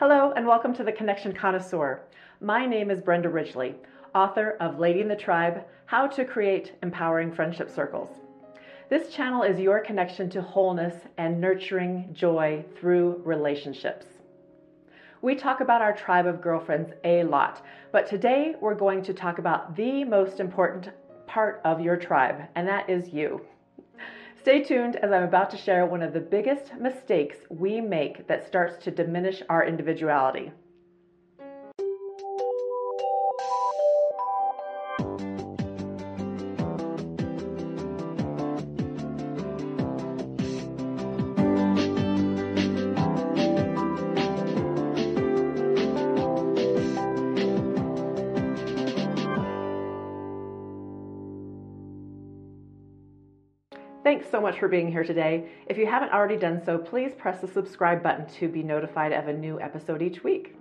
Hello, and welcome to the Connection Connoisseur. My name is Brenda Ridgley, author of Lady and the Tribe How to Create Empowering Friendship Circles. This channel is your connection to wholeness and nurturing joy through relationships. We talk about our tribe of girlfriends a lot, but today we're going to talk about the most important part of your tribe, and that is you. Stay tuned as I'm about to share one of the biggest mistakes we make that starts to diminish our individuality. Thanks so much for being here today. If you haven't already done so, please press the subscribe button to be notified of a new episode each week.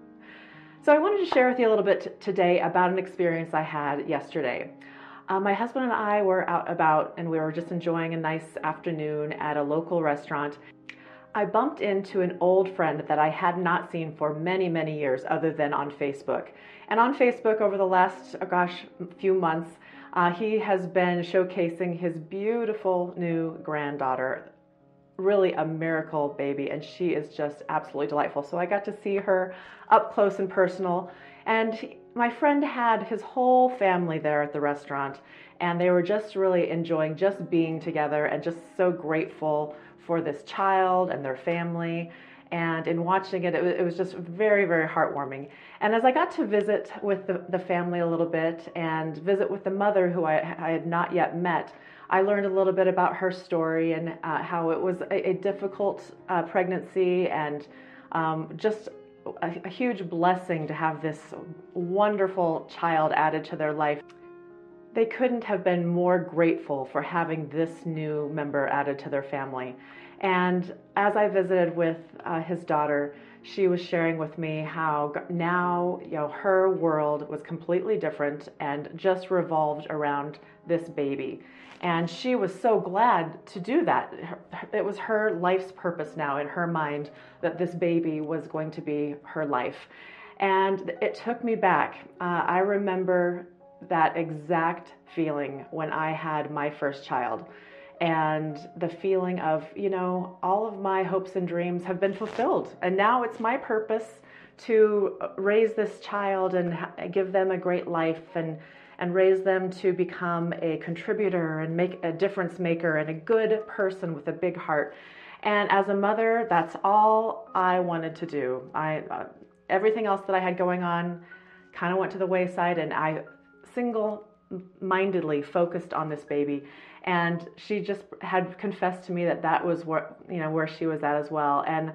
So, I wanted to share with you a little bit today about an experience I had yesterday. Uh, my husband and I were out about and we were just enjoying a nice afternoon at a local restaurant. I bumped into an old friend that I had not seen for many, many years other than on Facebook. And on Facebook over the last, oh gosh, few months, uh, he has been showcasing his beautiful new granddaughter, really a miracle baby, and she is just absolutely delightful. So I got to see her up close and personal. And he, my friend had his whole family there at the restaurant, and they were just really enjoying just being together and just so grateful for this child and their family. And in watching it, it was, just very, very heartwarming. And as I got to visit with the, the family a little bit and visit with the mother who I, I had not yet met, I learned a little bit about her story and uh, how it was a, a difficult uh, pregnancy and um, just a, a huge blessing to have this wonderful child added to their life. They couldn't have been more grateful for having this new member added to their family. And as I visited with uh, his daughter, she was sharing with me how now you know her world was completely different and just revolved around this baby. And she was so glad to do that. It was her life's purpose now in her mind that this baby was going to be her life. And it took me back. Uh, i remember that exact feeling when i had my first child and the feeling of, you know, all of my hopes and dreams have been fulfilled. And now it's my purpose to raise this child and give them a great life and and raise them to become a contributor and make a difference maker and a good person with a big heart. And as a mother, that's all I wanted to do. I uh, everything else that I had going on kind of went to the wayside and I single mindedly focused on this baby. And she just had confessed to me that that was where you know where she was at as well. And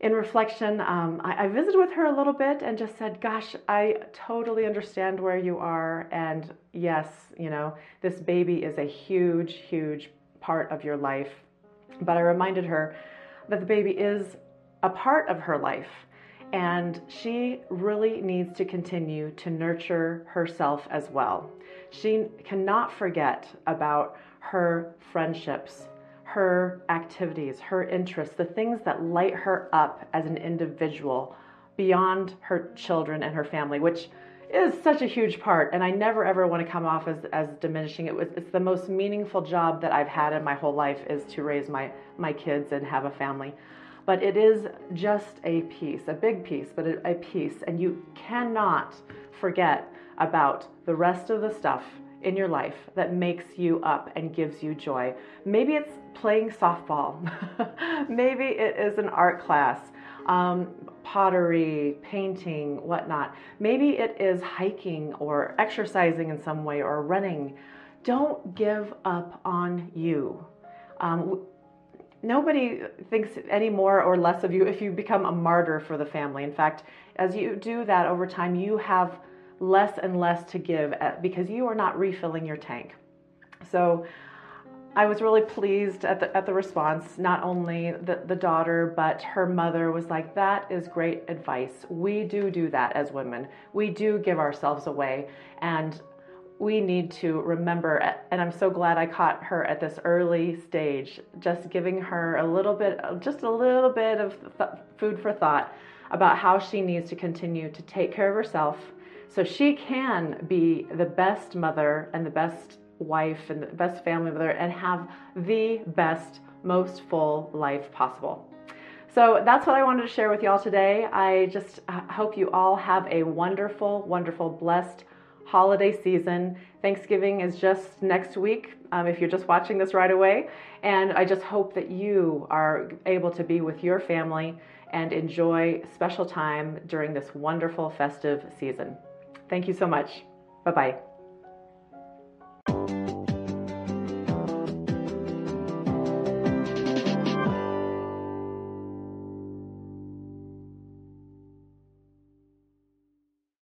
in reflection um, I, I, visited with her a little bit and just said gosh i totally understand where you are. And yes you know this baby is a huge huge part of your life. But i reminded her that the baby is a part of her life and she really needs to continue to nurture herself as well. She cannot forget about her friendships, her activities, her interests, the things that light her up as an individual beyond her children and her family, which is such a huge part. And I never ever want to come off as, as diminishing. It was it's the most meaningful job that I've had in my whole life is to raise my, my kids and have a family but it is just a piece, a big piece, but a, piece. And you cannot forget about the rest of the stuff in your life that makes you up and gives you joy. Maybe it's playing softball, maybe it is an art class. Um, pottery, painting, whatnot. Maybe it is hiking or exercising in some way or running. Don't give up on you. Um, nobody thinks any more or less of you if you become a martyr for the family. In fact, as you do that over time, you have less and less to give because you are not refilling your tank. So I was really pleased at the, at the response. Not only the, the daughter, but her mother was like, That is great advice. We do do that as women. We do give ourselves away. And we need to remember, and I'm so glad I caught her at this early stage, just giving her a little bit, just a little bit of th- food for thought about how she needs to continue to take care of herself so she can be the best mother and the best wife and the best family mother and have the best, most full life possible. So that's what I wanted to share with y'all today. I just uh, hope you all have a wonderful, wonderful, blessed holiday season. Thanksgiving is just next week um, if you're just watching this right away. And I just hope that you are able to be with your family and enjoy special time during this wonderful festive season. Thank you so much. Bye bye.